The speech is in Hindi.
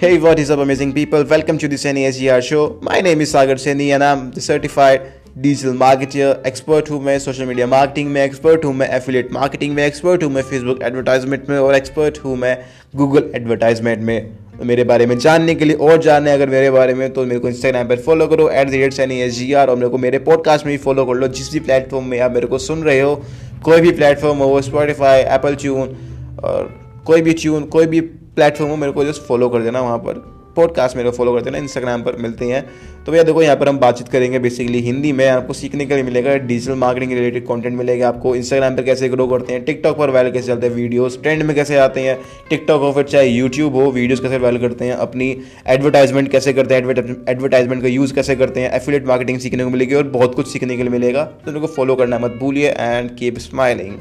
Hey, what is up, amazing people? Welcome to the Seni SGR show. My name is Sagar Seni and I'm the certified digital marketer expert हूँ मैं सोशल मीडिया मार्केटिंग में एक्सपर्ट हूँ मैं एफिलेट मार्केटिंग में एक्सपर्ट हूँ मैं फेसबुक एडवर्टाइजमेंट में और एक्सपर्ट हूँ मैं गूगल एडवर्टाइजमेंट में मेरे बारे में जानने के लिए और जानने अगर मेरे बारे में तो मेरे को इंस्टाग्राम पर फॉलो करो at the rate Saini S G R और मेरे को मेरे पॉडकास्ट में भी फॉलो कर लो जिस भी प्लेटफॉर्म में आप मेरे को सुन रहे हो कोई भी प्लेटफॉर्म हो स्पॉटिफाई एप्पल ट्यून और कोई भी ट्यून कोई भी प्लेटफॉर्म हो, मेरे को जस्ट फॉलो कर देना वहाँ पर। पॉडकास्ट मेरे को फॉलो करते हैं ना इंस्टाग्राम पर मिलते हैं। तो भैया देखो, यहाँ पर हम बातचीत करेंगे बेसिकली हिंदी में, आपको सीखने के लिए मिलेगा डिजिटल मार्केटिंग रिलेटेड कंटेंट मिलेगा आपको। इंस्टाग्राम पर कैसे ग्रो करते हैं टिकटॉक पर वायरल कैसे चलते हैं वीडियोस ट्रेंड में कैसे आते हैं। टिकटॉक हो फिर चाहे यूट्यूब हो वीडियोस कैसे वायरल करते हैं, अपनी एडवर्टाइजमेंट कैसे करते हैं एडवर्टाइजमेंट का यूज़ कैसे करते हैं एफिलेट मार्केटिंग सीखने को मिलेगी और बहुत कुछ सीखने के लिए मिलेगा। तो उनको फॉलो करना मत भूलिए एंड कीप स्माइलिंग